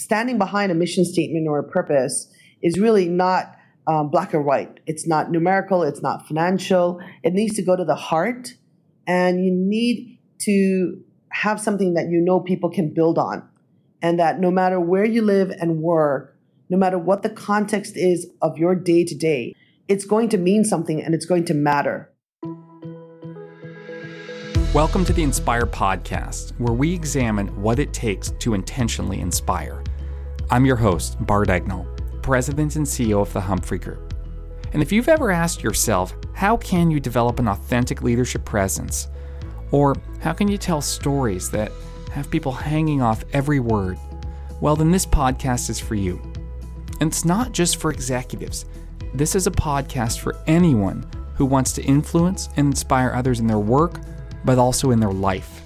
standing behind a mission statement or a purpose is really not um, black or white. It's not numerical. It's not financial. It needs to go to the heart, and you need to have something that you know people can build on, and that no matter where you live and work, no matter what the context is of your day to day, it's going to mean something and it's going to matter. Welcome to the Inspire Podcast, where we examine what it takes to intentionally inspire. I'm your host, Bart Egnal, President and CEO of the Humphrey Group. And if you've ever asked yourself, how can you develop an authentic leadership presence? Or how can you tell stories that have people hanging off every word? Well, then this podcast is for you. And it's not just for executives, this is a podcast for anyone who wants to influence and inspire others in their work but also in their life.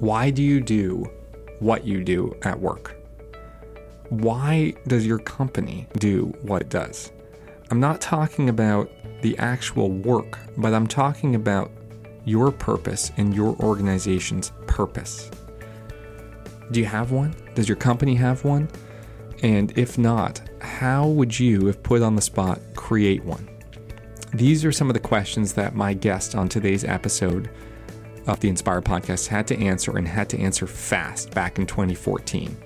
Why do you do what you do at work? Why does your company do what it does? I'm not talking about the actual work, but I'm talking about your purpose and your organization's purpose. Do you have one? Does your company have one? And if not, how would you, if put on the spot, create one? These are some of the questions that my guest on today's episode the Inspire podcast had to answer and had to answer fast back in 2014.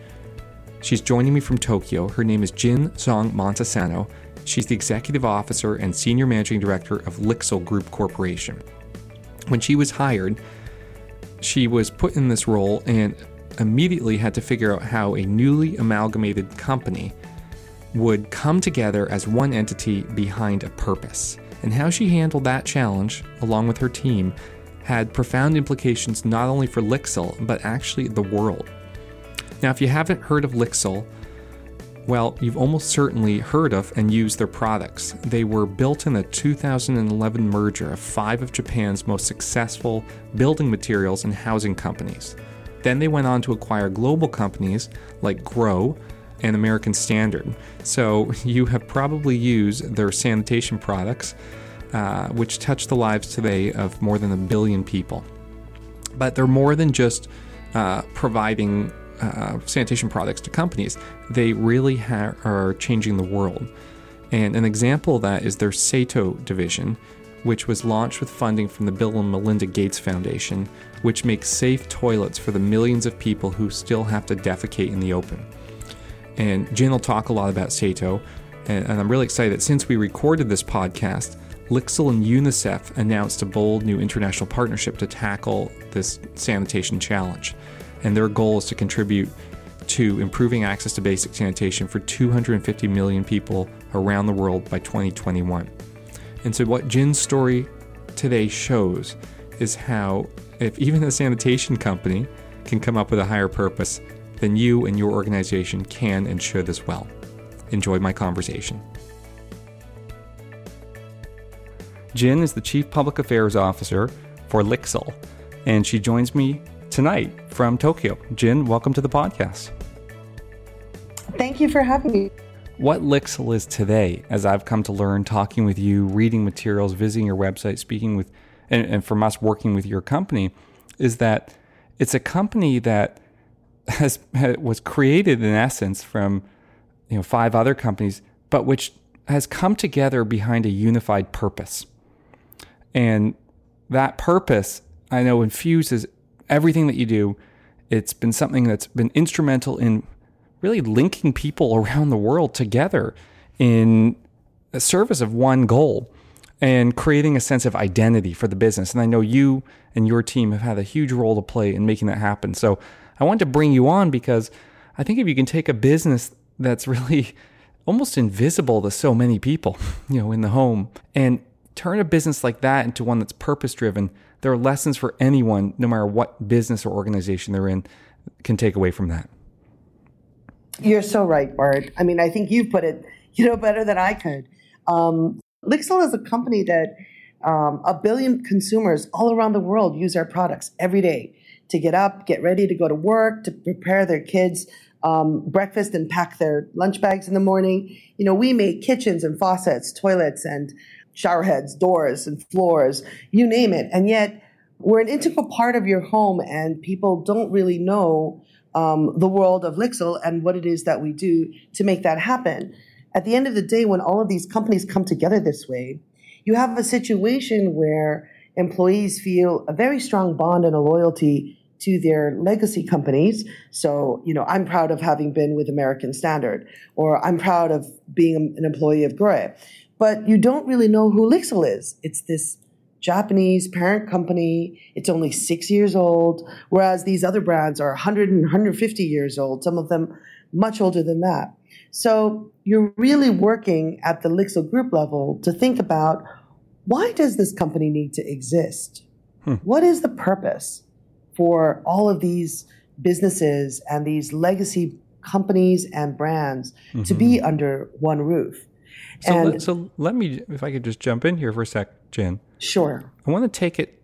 She's joining me from Tokyo. Her name is Jin Song Montesano. She's the executive officer and senior managing director of Lixil Group Corporation. When she was hired, she was put in this role and immediately had to figure out how a newly amalgamated company would come together as one entity behind a purpose and how she handled that challenge, along with her team, had profound implications not only for Lixil, but actually the world. Now, if you haven't heard of Lixil, well, you've almost certainly heard of and used their products. They were built in the 2011 merger of five of Japan's most successful building materials and housing companies. Then they went on to acquire global companies like Grohe, and American Standard. So you have probably used their sanitation products, uh, which touch the lives today of more than a billion people. But they're more than just uh, providing uh, sanitation products to companies, they really ha- are changing the world. And an example of that is their Sato division, which was launched with funding from the Bill and Melinda Gates Foundation, which makes safe toilets for the millions of people who still have to defecate in the open. And Jen will talk a lot about Sato. And, and I'm really excited that since we recorded this podcast, Lixil and UNICEF announced a bold new international partnership to tackle this sanitation challenge. And their goal is to contribute to improving access to basic sanitation for 250 million people around the world by 2021. And so, what Jin's story today shows is how, if even a sanitation company can come up with a higher purpose, then you and your organization can and should as well. Enjoy my conversation. Jin is the Chief Public Affairs Officer for Lixil, and she joins me tonight from Tokyo. Jin, welcome to the podcast. Thank you for having me. What Lixil is today, as I've come to learn talking with you, reading materials, visiting your website, speaking with, and, and from us working with your company, is that it's a company that has, was created in essence from you know five other companies, but which has come together behind a unified purpose. And that purpose, I know, infuses everything that you do. It's been something that's been instrumental in really linking people around the world together in the service of one goal and creating a sense of identity for the business. And I know you and your team have had a huge role to play in making that happen. So I wanted to bring you on because I think if you can take a business that's really almost invisible to so many people, you know, in the home and turn a business like that into one that's purpose driven, there are lessons for anyone, no matter what business or organization they're in, can take away from that. You're so right, Bart. I mean, I think you've put it, you know, better than I could. Um, Lixil is a company that um, a billion consumers all around the world use our products every day to get up, get ready to go to work, to prepare their kids um, breakfast and pack their lunch bags in the morning. You know, we make kitchens and faucets, toilets and shower heads, doors and floors, you name it. And yet, we're an integral part of your home, and people don't really know um, the world of Lixil and what it is that we do to make that happen. At the end of the day, when all of these companies come together this way, you have a situation where employees feel a very strong bond and a loyalty to their legacy companies. So, you know, I'm proud of having been with American Standard, or I'm proud of being an employee of Grohe. But you don't really know who Lixil is. It's this Japanese parent company. It's only six years old, whereas these other brands are 100 and 150 years old, some of them much older than that. So you're really working at the Lixil group level to think about why does this company need to exist? Hmm. What is the purpose for all of these businesses and these legacy companies and brands mm-hmm. to be mm-hmm. under one roof? So, and, let, so let me, if I could just jump in here for a sec, Jen. Sure. I want to take it,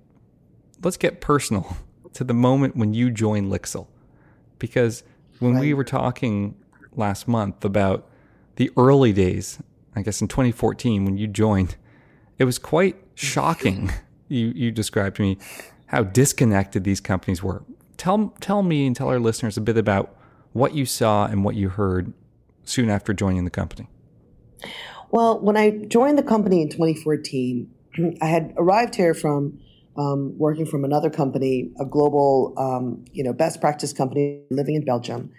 let's get personal to the moment when you joined Lixil. Because when right. we were talking last month about the early days, I guess in 2014 when you joined, it was quite shocking. you you described to me how disconnected these companies were. Tell tell me and tell our listeners a bit about what you saw and what you heard soon after joining the company. Well, when I joined the company in 2014, I had arrived here from um, working from another company, a global, um, you know, best practice company living in Belgium,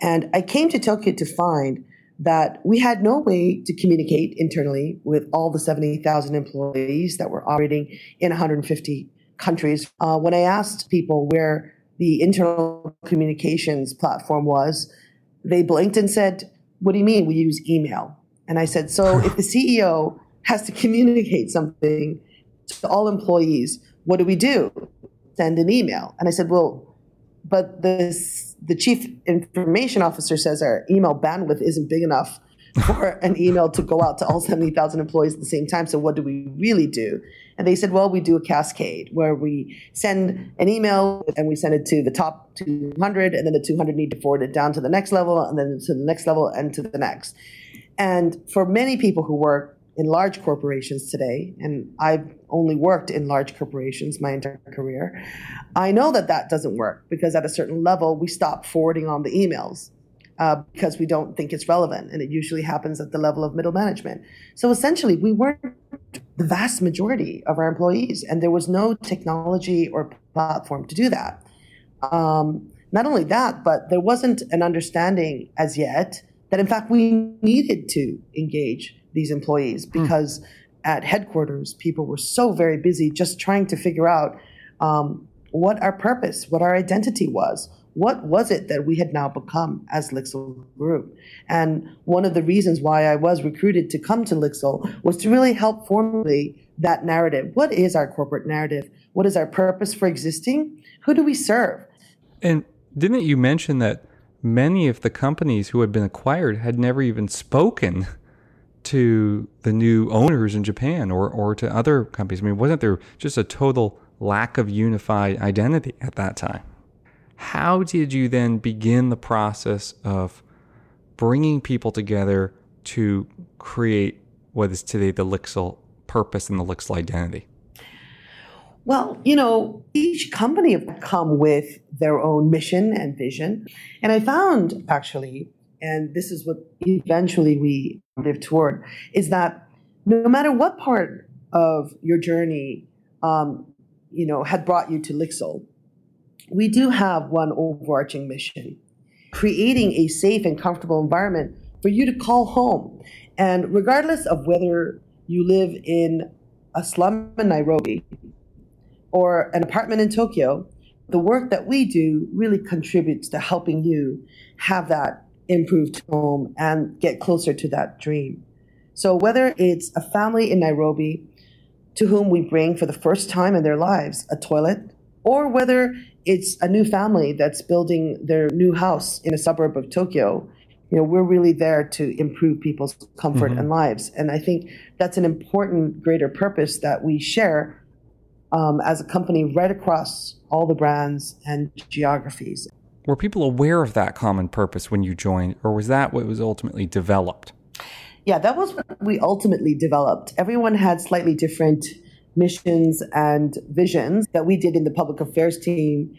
and I came to Tokyo to find that we had no way to communicate internally with all the 70,000 employees that were operating in 150 countries. Uh, when I asked people where the internal communications platform was, they blinked and said, What do you mean we use email? And I said, So if the CEO has to communicate something to all employees, what do we do? Send an email. And I said, Well, but this, the chief information officer says our email bandwidth isn't big enough for an email to go out to all 70,000 employees at the same time. So what do we really do? And they said, well, we do a cascade where we send an email and we send it to the top 200, and then the 200 need to forward it down to the next level, and then to the next level, and to the next. And for many people who work in large corporations today, and I've only worked in large corporations my entire career, I know that that doesn't work because at a certain level, we stop forwarding on the emails. Uh, because we don't think it's relevant, and it usually happens at the level of middle management. So essentially, we weren't the vast majority of our employees, and there was no technology or platform to do that. Um, not only that, but there wasn't an understanding as yet that, in fact, we needed to engage these employees hmm. because mm. at headquarters, people were so very busy just trying to figure out um, what our purpose, what our identity was. What was it that we had now become as Lixil Group? And one of the reasons why I was recruited to come to Lixil was to really help formulate that narrative. What is our corporate narrative? What is our purpose for existing? Who do we serve? And didn't you mention that many of the companies who had been acquired had never even spoken to the new owners in Japan or, or to other companies? I mean, wasn't there just a total lack of unified identity at that time? How did you then begin the process of bringing people together to create what is today the Lixil purpose and the Lixil identity? Well, you know, each company have come with their own mission and vision. And I found actually and this is what eventually we live toward, is that no matter what part of your journey, um, you know, had brought you to Lixil, we do have one overarching mission: creating a safe and comfortable environment for you to call home. And regardless of whether you live in a slum in Nairobi or an apartment in Tokyo, the work that we do really contributes to helping you have that improved home and get closer to that dream. So whether it's a family in Nairobi to whom we bring for the first time in their lives a toilet, or whether it's a new family that's building their new house in a suburb of Tokyo, you know, we're really there to improve people's comfort mm-hmm. and lives. And I think that's an important greater purpose that we share um, as a company right across all the brands and geographies. Were people aware of that common purpose when you joined, or was that what was ultimately developed? Yeah, that was what we ultimately developed. Everyone had slightly different missions and visions that we did in the public affairs team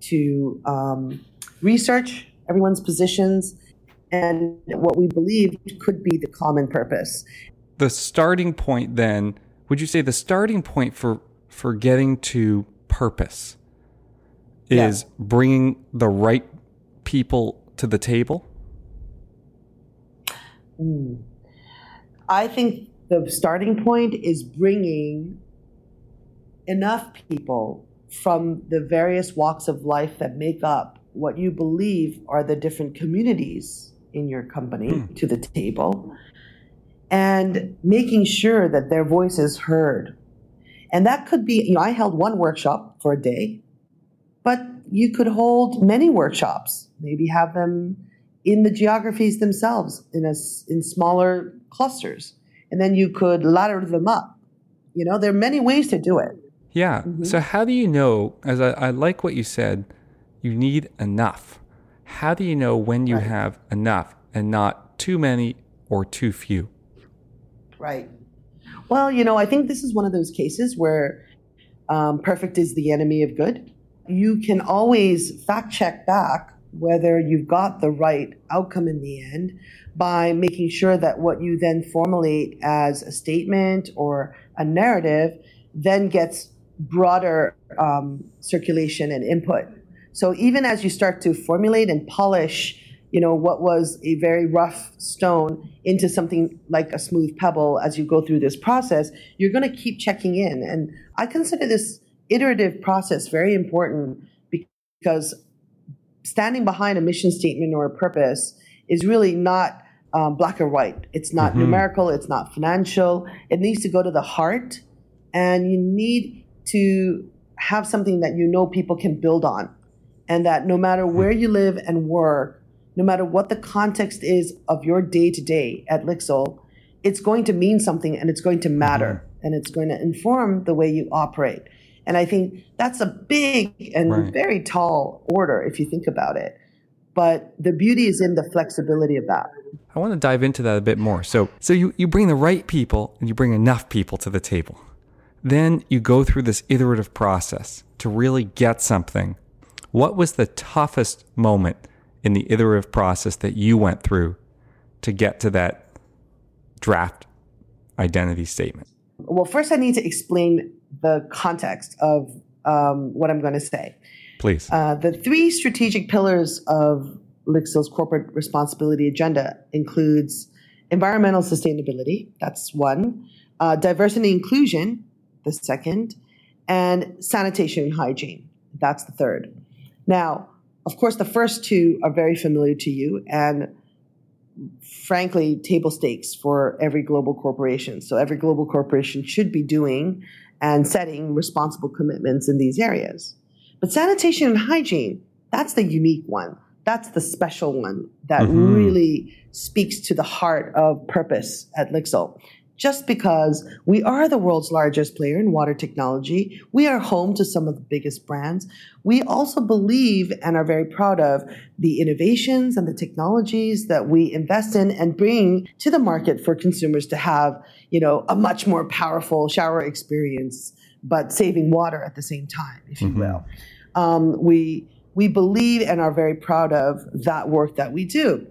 to um, research everyone's positions and what we believe could be the common purpose. The starting point, then, would you say the starting point for for getting to purpose is yeah. bringing the right people to the table? Mm. I think the starting point is bringing enough people from the various walks of life that make up what you believe are the different communities in your company mm. to the table and making sure that their voice is heard. And that could be, you know, I held one workshop for a day, but you could hold many workshops, maybe have them in the geographies themselves in a, in smaller clusters. And then you could ladder them up. You know there are many ways to do it. Yeah. Mm-hmm. so how do you know as I, I, like what you said you need enough. How do you know when you right. have enough and not too many or too few? Right well you know i think this is one of those cases where um, perfect is the enemy of good you can always fact check back whether you've got the right outcome in the end by making sure that what you then formulate as a statement or a narrative then gets broader um, circulation and input. So even as you start to formulate and polish, you know, what was a very rough stone into something like a smooth pebble as you go through this process, you're going to keep checking in. And I consider this iterative process very important because standing behind a mission statement or a purpose is really not um, black or white. It's not mm-hmm. numerical. It's not financial. It needs to go to the heart, and you need to have something that you know people can build on, and that no matter hmm. where you live and work, no matter what the context is of your day to day at Lixil, it's going to mean something, and it's going to matter, mm-hmm. and it's going to inform the way you operate. And I think that's a big and right. very tall order if you think about it. But the beauty is in the flexibility of that. I want to dive into that a bit more. So, so you, you bring the right people and you bring enough people to the table. Then you go through this iterative process to really get something. What was the toughest moment in the iterative process that you went through to get to that draft identity statement? Well, first, I need to explain the context of um, what I'm going to say. Please. Uh, the three strategic pillars of Lixil's corporate responsibility agenda includes environmental sustainability, that's one, uh, diversity and inclusion, the second, and sanitation and hygiene, that's the third. Now, of course, the first two are very familiar to you and frankly table stakes for every global corporation. So every global corporation should be doing and setting responsible commitments in these areas. But sanitation and hygiene, that's the unique one. That's the special one that mm-hmm. really speaks to the heart of purpose at Lixil just because we are the world's largest player in water technology. We are home to some of the biggest brands. We also believe and are very proud of the innovations and the technologies that we invest in and bring to the market for consumers to have, you know, a much more powerful shower experience, but saving water at the same time, if you mm-hmm. will. Um, we we believe and are very proud of that work that we do.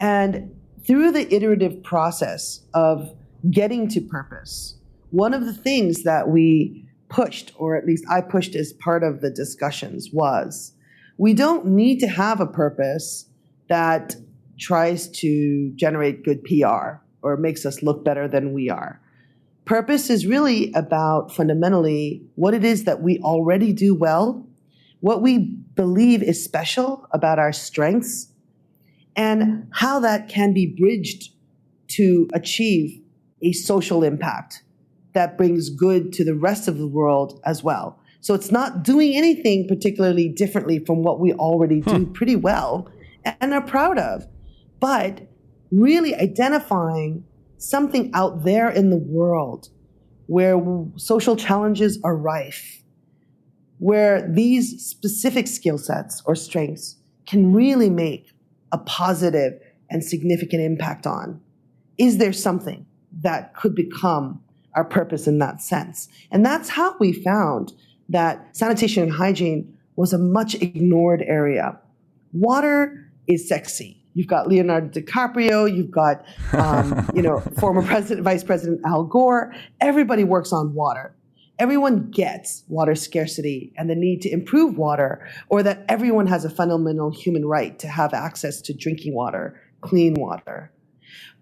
And through the iterative process of getting to purpose. One of the things that we pushed, or at least I pushed as part of the discussions, was we don't need to have a purpose that tries to generate good PR or makes us look better than we are. Purpose is really about fundamentally what it is that we already do well, what we believe is special about our strengths, and how that can be bridged to achieve a social impact that brings good to the rest of the world as well. So it's not doing anything particularly differently from what we already do hmm. pretty well and are proud of, but really identifying something out there in the world where social challenges are rife, where these specific skill sets or strengths can really make a positive and significant impact on. Is there something? That could become our purpose in that sense. And that's how we found that sanitation and hygiene was a much ignored area. Water is sexy. You've got Leonardo DiCaprio. You've got, um, you know, former President, Vice President Al Gore. Everybody works on water. Everyone gets water scarcity and the need to improve water, or that everyone has a fundamental human right to have access to drinking water, clean water.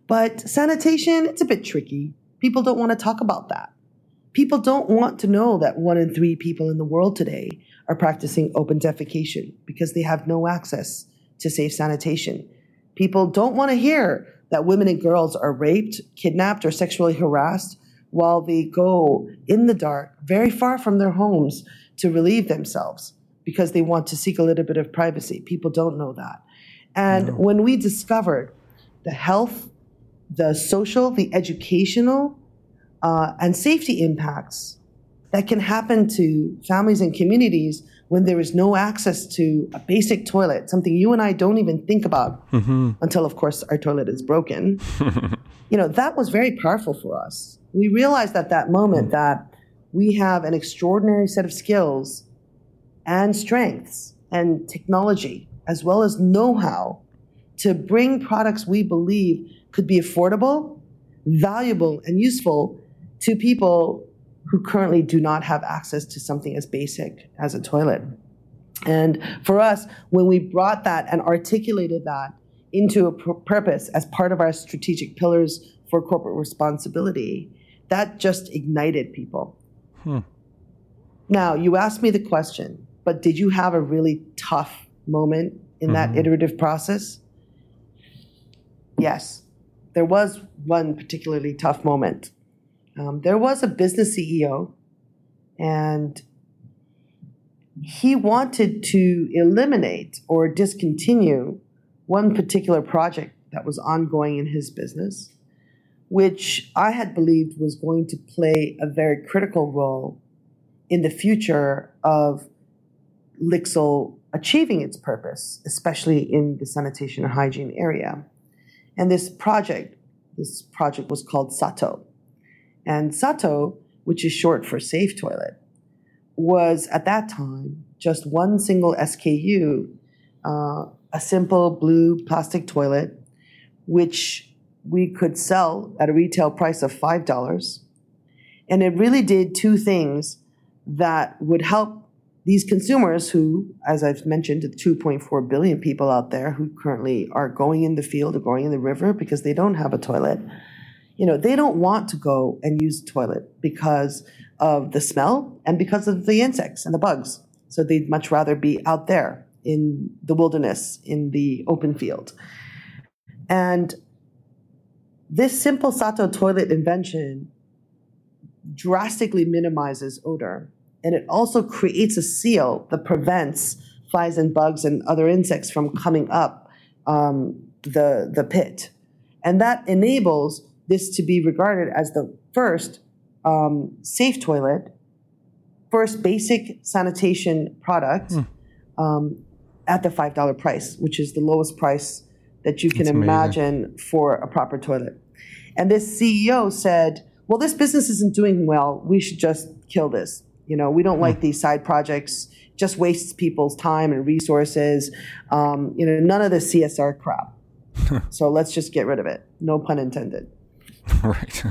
But sanitation, it's a bit tricky. People don't want to talk about that. People don't want to know that one in three people in the world today are practicing open defecation because they have no access to safe sanitation. People don't want to hear that women and girls are raped, kidnapped, or sexually harassed while they go in the dark, very far from their homes, to relieve themselves because they want to seek a little bit of privacy. People don't know that. And no. when we discovered the health, the social, the educational, uh, and safety impacts that can happen to families and communities when there is no access to a basic toilet, something you and I don't even think about mm-hmm. until, of course, our toilet is broken. you know, that was very powerful for us. We realized at that moment mm. that we have an extraordinary set of skills and strengths and technology, as well as know how, to bring products we believe could be affordable, valuable, and useful to people who currently do not have access to something as basic as a toilet. And for us, when we brought that and articulated that into a pr- purpose as part of our strategic pillars for corporate responsibility, that just ignited people. Hmm. Now, you asked me the question, but did you have a really tough moment in mm-hmm. that iterative process? Yes, there was one particularly tough moment. Um, there was a business CEO, and he wanted to eliminate or discontinue one particular project that was ongoing in his business, which I had believed was going to play a very critical role in the future of Lixil achieving its purpose, especially in the sanitation and hygiene area. And this project, this project was called Sato. And Sato, which is short for safe toilet, was at that time just one single SKU, uh, a simple blue plastic toilet, which we could sell at a retail price of $5. And it really did two things that would help these consumers who, as I've mentioned, the 2.4 billion people out there who currently are going in the field or going in the river because they don't have a toilet you know, they don't want to go and use the toilet because of the smell and because of the insects and the bugs. So they'd much rather be out there in the wilderness, in the open field. And this simple Sato toilet invention drastically minimizes odor. And it also creates a seal that prevents flies and bugs and other insects from coming up um, the, the pit. And that enables this to be regarded as the first um, safe toilet, first basic sanitation product mm. um, at the $5 price, which is the lowest price that you can That's imagine amazing. for a proper toilet. And this CEO said, well, this business isn't doing well. We should just kill this. You know, we don't like these side projects. Just wastes people's time and resources. Um, you know, none of the CSR crap. so let's just get rid of it. No pun intended. right.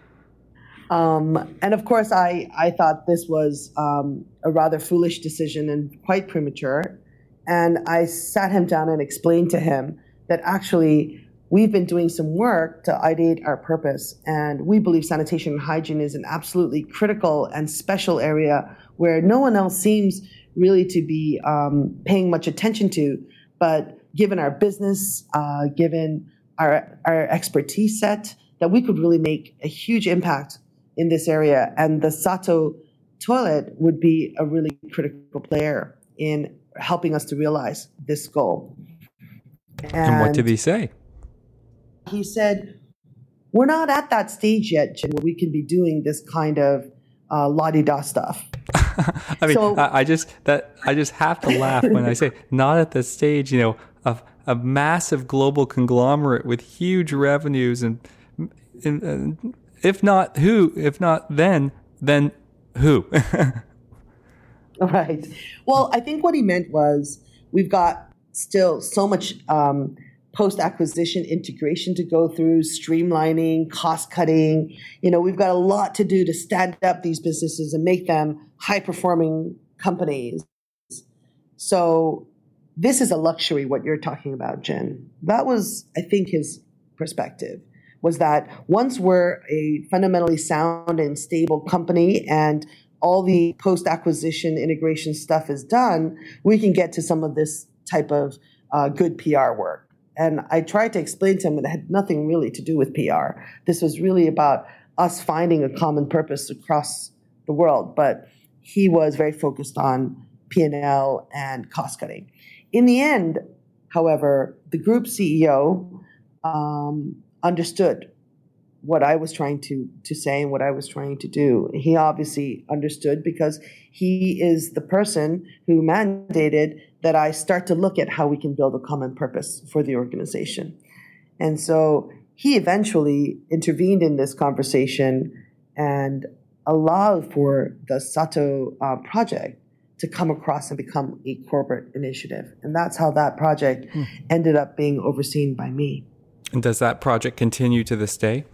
um, and of course, I, I thought this was um, a rather foolish decision and quite premature. And I sat him down and explained to him that actually we've been doing some work to ideate our purpose. And we believe sanitation and hygiene is an absolutely critical and special area where no one else seems really to be um, paying much attention to. But given our business, uh, given our, our expertise set, that we could really make a huge impact in this area. And the Sato toilet would be a really critical player in helping us to realize this goal. And, and what did he say? He said, We're not at that stage yet, Jim, where we can be doing this kind of uh, la di da stuff. I mean, so, I, I just that I just have to laugh when I say not at the stage, you know, of a massive global conglomerate with huge revenues and, and, if not who, if not then, then who? right. Well, I think what he meant was we've got still so much um, post acquisition integration to go through, streamlining, cost cutting. You know, we've got a lot to do to stand up these businesses and make them high performing companies. So this is a luxury, what you're talking about, Jen. That was, I think, his perspective was that once we're a fundamentally sound and stable company and all the post acquisition integration stuff is done, we can get to some of this type of uh, good PR work. And I tried to explain to him that it had nothing really to do with PR. This was really about us finding a common purpose across the world. But he was very focused on P&L and cost cutting. In the end, however, the group CEO um, understood what I was trying to to say and what I was trying to do. He obviously understood because he is the person who mandated that I start to look at how we can build a common purpose for the organization. And so he eventually intervened in this conversation and allowed for the Sato uh, project to come across and become a corporate initiative. And that's how that project hmm. ended up being overseen by me. And does that project continue to this day?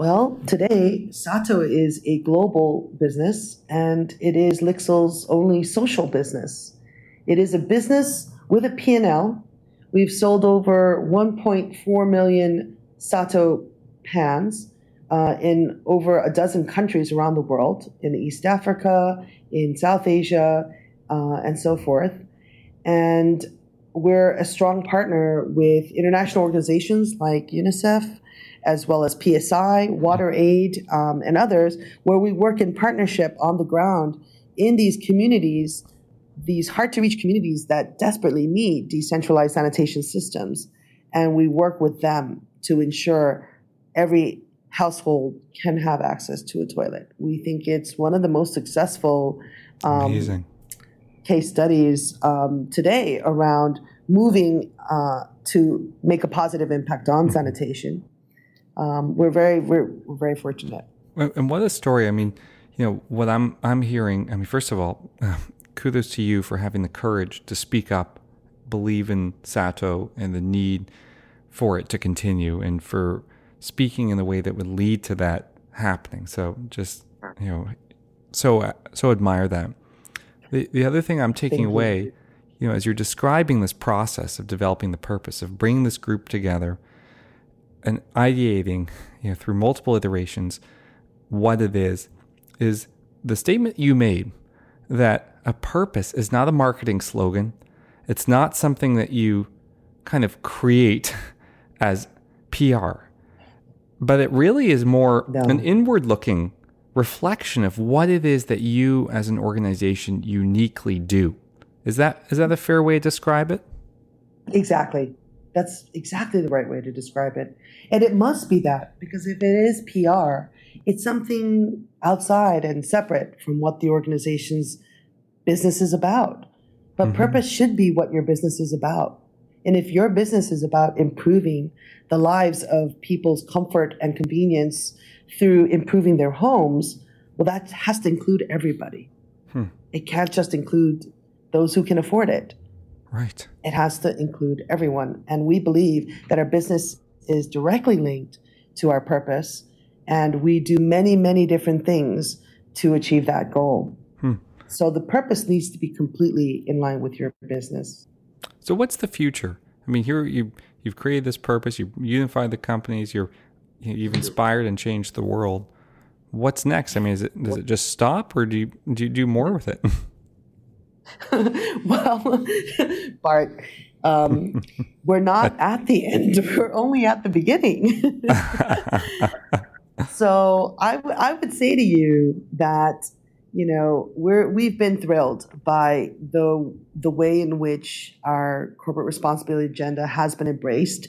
Well, today, Sato is a global business and it is Lixil's only social business. It is a business with a P&L. We've sold over 1.4 million Sato pans uh, in over a dozen countries around the world, in East Africa, in South Asia, uh, and so forth. And we're a strong partner with international organizations like UNICEF, as well as PSI, WaterAid, um, and others, where we work in partnership on the ground in these communities, these hard to reach communities that desperately need decentralized sanitation systems. And we work with them to ensure every household can have access to a toilet. We think it's one of the most successful um, case studies um, today around moving uh, to make a positive impact on mm-hmm. sanitation. Um, we're very we're, we're very fortunate. And what a story! I mean, you know what I'm I'm hearing. I mean, first of all, kudos to you for having the courage to speak up, believe in Sato and the need for it to continue, and for speaking in the way that would lead to that happening. So just you know, so so admire that. The the other thing I'm taking Thank away, you. you know, as you're describing this process of developing the purpose of bringing this group together and ideating, you know, through multiple iterations, what it is, is the statement you made that a purpose is not a marketing slogan. It's not something that you kind of create as PR but it really is more no. an inward looking reflection of what it is that you as an organization uniquely do. Is that is that a fair way to describe it? Exactly. That's exactly the right way to describe it. And it must be that because if it is PR, it's something outside and separate from what the organization's business is about. But mm-hmm. purpose should be what your business is about. And if your business is about improving the lives of people's comfort and convenience through improving their homes, well, that has to include everybody. Hmm. It can't just include those who can afford it. Right. It has to include everyone. And we believe that our business is directly linked to our purpose. And we do many, many different things to achieve that goal. Hmm. So the purpose needs to be completely in line with your business. So what's the future? I mean, here you you've created this purpose, you've unified the companies, you're you've inspired and changed the world. What's next? I mean, is it does it just stop, or do you do you do more with it? well, Bart, um, we're not at the end. We're only at the beginning. so I, w- I would say to you that you know, we're we've been thrilled by the the way in which our corporate responsibility agenda has been embraced.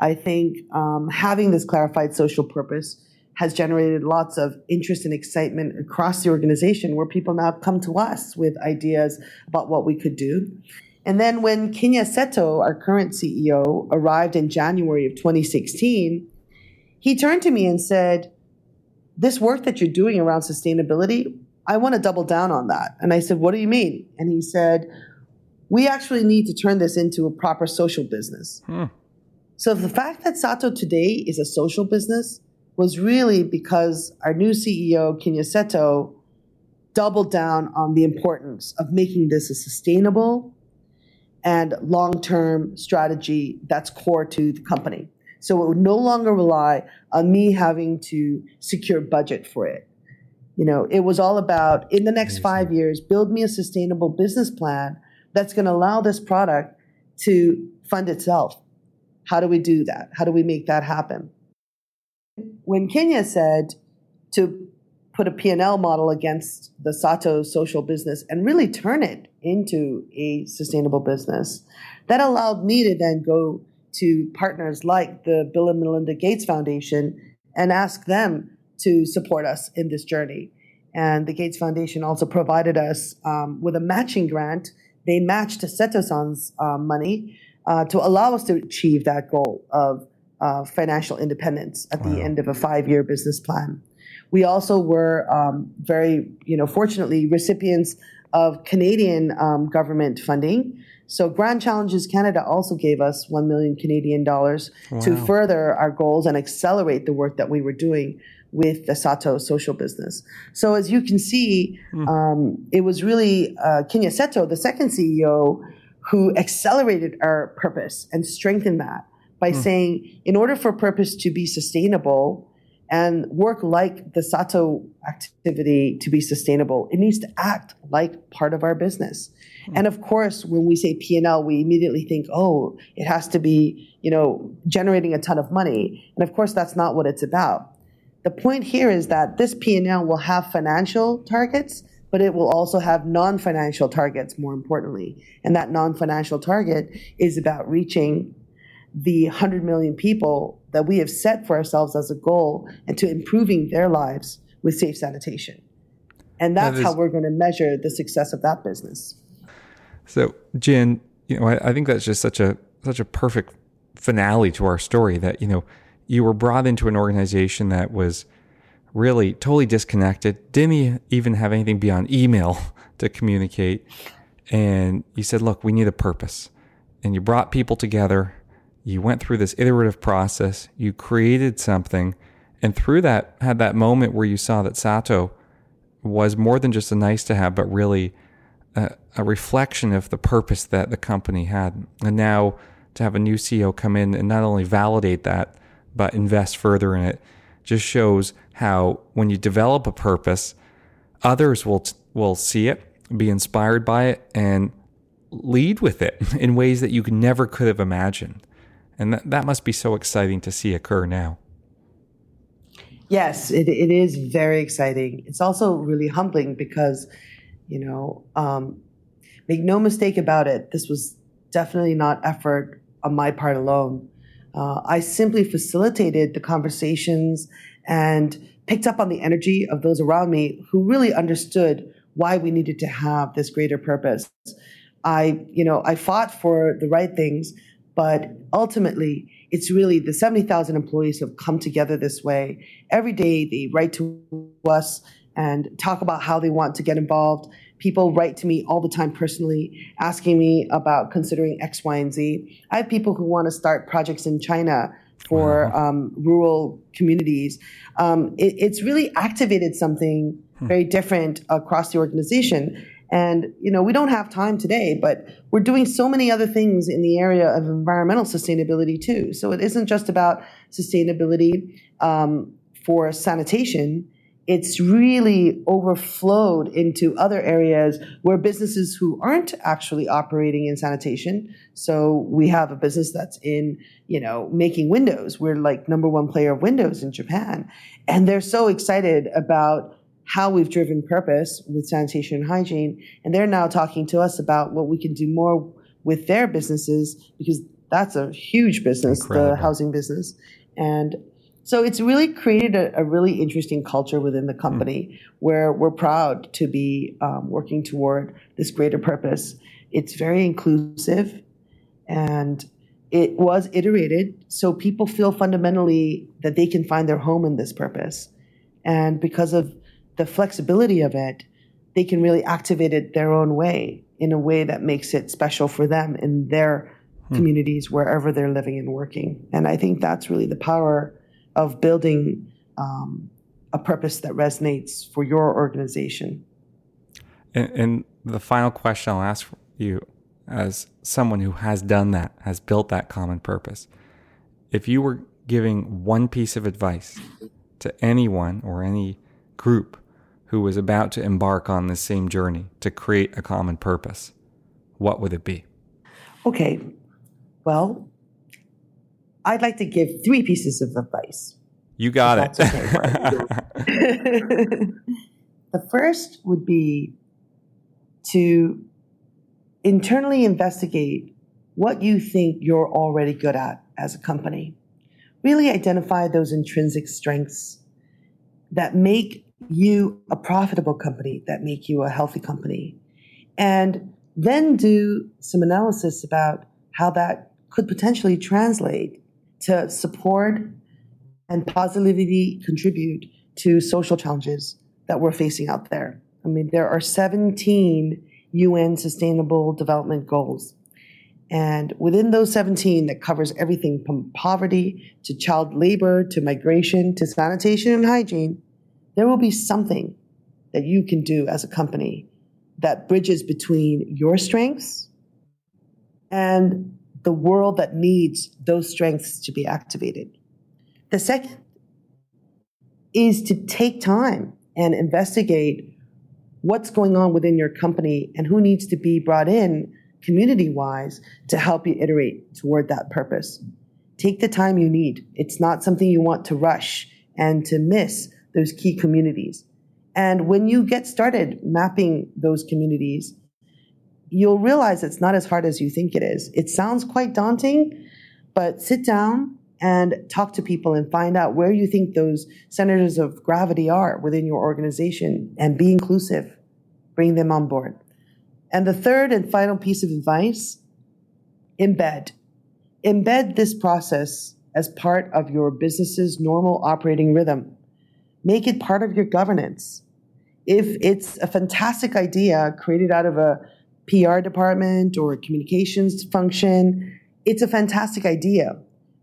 I think um, having this clarified social purpose has generated lots of interest and excitement across the organization, where people now come to us with ideas about what we could do. And then when Kinya Seto, our current CEO, arrived in January of 2016, he turned to me and said, This work that you're doing around sustainability, I want to double down on that. And I said, What do you mean? And he said, We actually need to turn this into a proper social business. Hmm. So the fact that Sato today is a social business was really because our new CEO, Kinya Seto, doubled down on the importance of making this a sustainable and long term strategy that's core to the company. So it would no longer rely on me having to secure budget for it. You know, it was all about in the next five years, build me a sustainable business plan that's going to allow this product to fund itself. How do we do that? How do we make that happen? When Kinya said to put a P&L model against the Sato social business and really turn it into a sustainable business, that allowed me to then go to partners like the Bill and Melinda Gates Foundation and ask them to support us in this journey. And the Gates Foundation also provided us um, with a matching grant. They matched Seto-san's um, money uh, to allow us to achieve that goal of uh, financial independence at wow. the end of a five-year business plan. We also were um, very, you know, fortunately recipients of Canadian um, government funding. So Grand Challenges Canada also gave us 1 million Canadian dollars wow. to further our goals and accelerate the work that we were doing with the Sato social business. So as you can see, mm. um, it was really uh, Kinya Seto, the second CEO, who accelerated our purpose and strengthened that by mm. saying, in order for purpose to be sustainable, and work like the Sato activity to be sustainable. It needs to act like part of our business. Mm-hmm. And of course, when we say P&L, we immediately think, oh, it has to be, you know, generating a ton of money. And of course, that's not what it's about. The point here is that this P&L will have financial targets, but it will also have non-financial targets more importantly. And that non-financial target is about reaching the 100 million people that we have set for ourselves as a goal and to improving their lives with safe sanitation. And that's that is, how we're going to measure the success of that business. So, Jen, you know, I, I think that's just such a such a perfect finale to our story that, you know, you were brought into an organization that was really totally disconnected, didn't even have anything beyond email to communicate. And you said, look, we need a purpose. And you brought people together you went through this iterative process, you created something, and through that had that moment where you saw that Sato was more than just a nice to have, but really a, a reflection of the purpose that the company had. And now to have a new CEO come in and not only validate that, but invest further in it, just shows how when you develop a purpose, others will will see it, be inspired by it, and lead with it in ways that you never could have imagined. And that, that must be so exciting to see occur now. Yes, it, it is very exciting. It's also really humbling because, you know, um, make no mistake about it, this was definitely not effort on my part alone. Uh, I simply facilitated the conversations and picked up on the energy of those around me who really understood why we needed to have this greater purpose. I, you know, I fought for the right things, but ultimately, it's really the 70,000 employees who have come together this way. Every day, they write to us and talk about how they want to get involved. People write to me all the time personally, asking me about considering X, Y, and Z. I have people who want to start projects in China for wow. um, rural communities. Um, it, it's really activated something hmm. very different across the organization. And, you know, we don't have time today, but we're doing so many other things in the area of environmental sustainability too. So it isn't just about sustainability um, for sanitation. It's really overflowed into other areas where businesses who aren't actually operating in sanitation. So we have a business that's in, you know, making windows. We're like number one player of windows in Japan. And they're so excited about how we've driven purpose with sanitation and hygiene. And they're now talking to us about what we can do more with their businesses because that's a huge business, Incredible. the housing business. And so it's really created a, a really interesting culture within the company mm. where we're proud to be um, working toward this greater purpose. It's very inclusive and it was iterated so people feel fundamentally that they can find their home in this purpose. And because of the flexibility of it, they can really activate it their own way in a way that makes it special for them in their hmm. communities wherever they're living and working. And I think that's really the power of building um, a purpose that resonates for your organization. And, and the final question I'll ask you as someone who has done that, has built that common purpose, if you were giving one piece of advice to anyone or any group who was about to embark on the same journey to create a common purpose, what would it be? Okay, well, I'd like to give three pieces of advice. You got it. Okay, the first would be to internally investigate what you think you're already good at as a company. Really identify those intrinsic strengths that make you a profitable company, that make you a healthy company. And then do some analysis about how that could potentially translate to support and positively contribute to social challenges that we're facing out there. I mean, there are 17 UN Sustainable Development Goals. And within those 17, that covers everything from poverty to child labor to migration to sanitation and hygiene, there will be something that you can do as a company that bridges between your strengths and the world that needs those strengths to be activated. The second is to take time and investigate what's going on within your company and who needs to be brought in community wise to help you iterate toward that purpose. Take the time you need. It's not something you want to rush and to miss those key communities. And when you get started mapping those communities, you'll realize it's not as hard as you think it is. It sounds quite daunting, but sit down and talk to people and find out where you think those centers of gravity are within your organization and be inclusive bring them on board. And the third and final piece of advice embed. Embed this process as part of your business's normal operating rhythm. Make it part of your governance. If it's a fantastic idea created out of a PR department or communications function, it's a fantastic idea.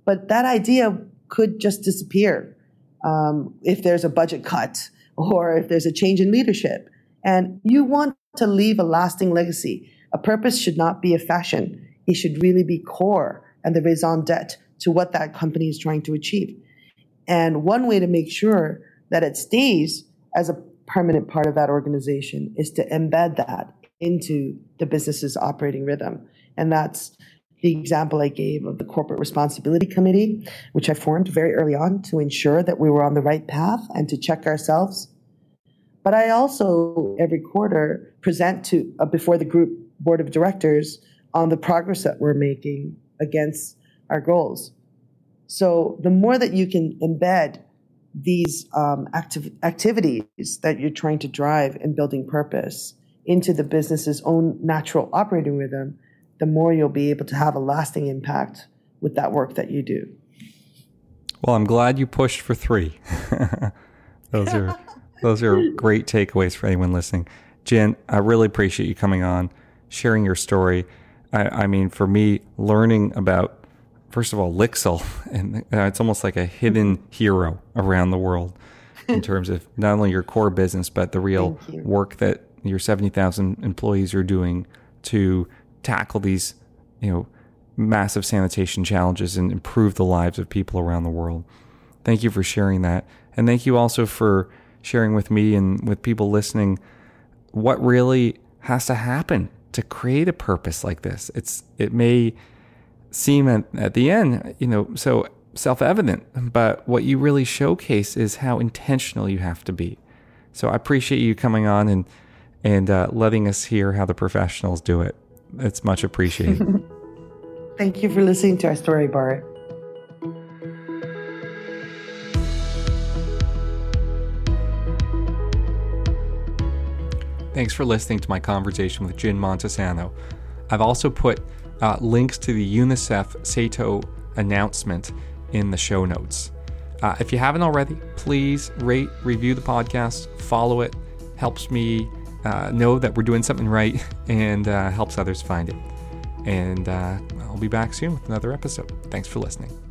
But that idea could just disappear um, if there's a budget cut or if there's a change in leadership. And you want to leave a lasting legacy. A purpose should not be a fashion. It should really be core and the raison d'etre to what that company is trying to achieve. And one way to make sure that it stays as a permanent part of that organization is to embed that into the business's operating rhythm. And that's the example I gave of the Corporate Responsibility Committee, which I formed very early on to ensure that we were on the right path and to check ourselves but I also every quarter present to uh, before the group board of directors on the progress that we're making against our goals. So the more that you can embed these um, activ- activities that you're trying to drive in building purpose into the business's own natural operating rhythm, the more you'll be able to have a lasting impact with that work that you do. Well, I'm glad you pushed for three. Those are those are great takeaways for anyone listening. Jin, I really appreciate you coming on, sharing your story. I, I mean, for me, learning about, first of all, Lixil, and uh, it's almost like a hidden hero around the world in terms of not only your core business, but the real work that your 70,000 employees are doing to tackle these, you know, massive sanitation challenges and improve the lives of people around the world. Thank you for sharing that. And thank you also for sharing with me and with people listening what really has to happen to create a purpose like this. It's it may seem at, at the end, you know, so self-evident, but what you really showcase is how intentional you have to be. So I appreciate you coming on and and uh, letting us hear how the professionals do it. It's much appreciated. Thank you for listening to our story, Bart. Thanks for listening to my conversation with Jin Montesano. I've also put uh, links to the UNICEF SATO announcement in the show notes. Uh, if you haven't already, please rate, review the podcast, follow it. Helps me uh, know that we're doing something right and uh, helps others find it. And uh, I'll be back soon with another episode. Thanks for listening.